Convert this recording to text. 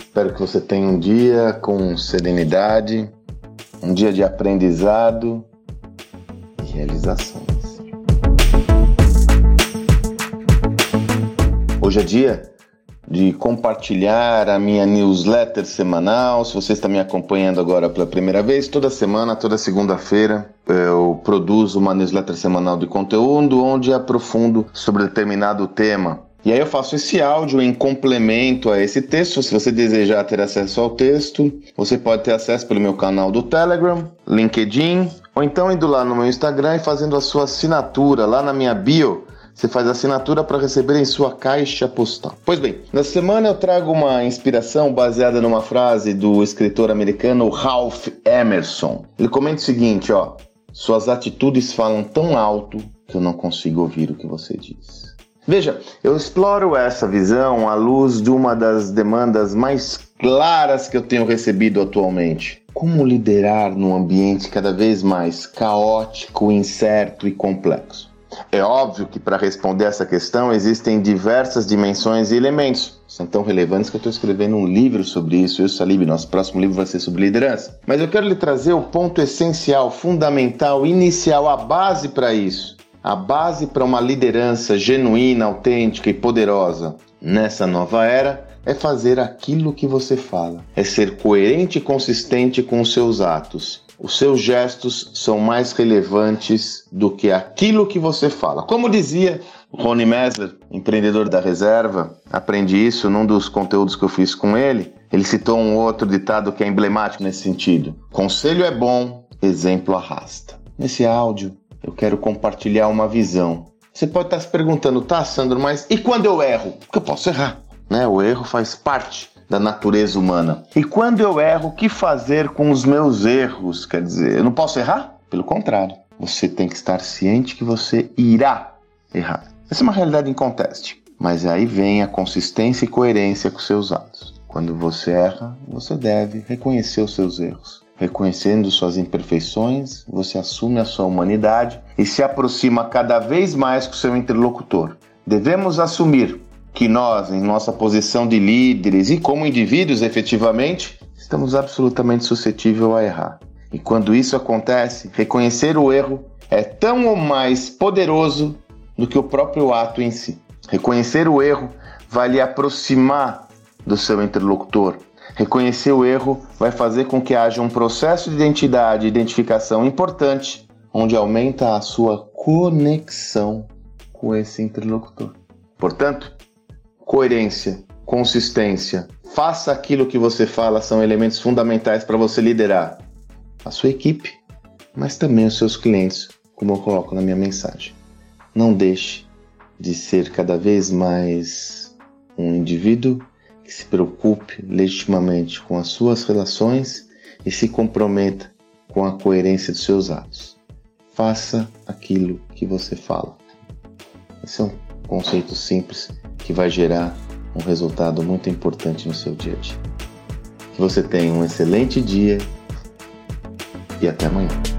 Espero que você tenha um dia com serenidade, um dia de aprendizado e realizações. Hoje é dia de compartilhar a minha newsletter semanal. Se você está me acompanhando agora pela primeira vez, toda semana, toda segunda-feira, eu produzo uma newsletter semanal de conteúdo onde aprofundo sobre determinado tema. E aí eu faço esse áudio em complemento a esse texto. Se você desejar ter acesso ao texto, você pode ter acesso pelo meu canal do Telegram, LinkedIn, ou então indo lá no meu Instagram e fazendo a sua assinatura lá na minha bio você faz assinatura para receber em sua caixa postal. Pois bem, na semana eu trago uma inspiração baseada numa frase do escritor americano Ralph Emerson. Ele comenta o seguinte, ó: "Suas atitudes falam tão alto que eu não consigo ouvir o que você diz." Veja, eu exploro essa visão à luz de uma das demandas mais claras que eu tenho recebido atualmente. Como liderar num ambiente cada vez mais caótico, incerto e complexo? É óbvio que para responder essa questão existem diversas dimensões e elementos. São tão relevantes que eu estou escrevendo um livro sobre isso. Eu, Salib, nosso próximo livro vai ser sobre liderança. Mas eu quero lhe trazer o ponto essencial, fundamental, inicial, a base para isso. A base para uma liderança genuína, autêntica e poderosa nessa nova era é fazer aquilo que você fala, é ser coerente e consistente com os seus atos os seus gestos são mais relevantes do que aquilo que você fala. Como dizia Rony Mesler, empreendedor da reserva, aprendi isso num dos conteúdos que eu fiz com ele. Ele citou um outro ditado que é emblemático nesse sentido: Conselho é bom, exemplo arrasta. Nesse áudio, eu quero compartilhar uma visão. Você pode estar se perguntando, tá, Sandro, mas e quando eu erro? Porque eu posso errar, né? O erro faz parte da natureza humana. E quando eu erro, o que fazer com os meus erros? Quer dizer, eu não posso errar? Pelo contrário, você tem que estar ciente que você irá errar. Essa é uma realidade inconteste. Mas aí vem a consistência e coerência com seus atos. Quando você erra, você deve reconhecer os seus erros. Reconhecendo suas imperfeições, você assume a sua humanidade e se aproxima cada vez mais com seu interlocutor. Devemos assumir que nós, em nossa posição de líderes e como indivíduos efetivamente, estamos absolutamente suscetíveis a errar. E quando isso acontece, reconhecer o erro é tão ou mais poderoso do que o próprio ato em si. Reconhecer o erro vai lhe aproximar do seu interlocutor. Reconhecer o erro vai fazer com que haja um processo de identidade e identificação importante, onde aumenta a sua conexão com esse interlocutor. Portanto, coerência, consistência, faça aquilo que você fala são elementos fundamentais para você liderar a sua equipe, mas também os seus clientes, como eu coloco na minha mensagem. Não deixe de ser cada vez mais um indivíduo que se preocupe legitimamente com as suas relações e se comprometa com a coerência dos seus atos. Faça aquilo que você fala. Esse é um conceito simples que vai gerar um resultado muito importante no seu dia a dia. Que você tenha um excelente dia e até amanhã.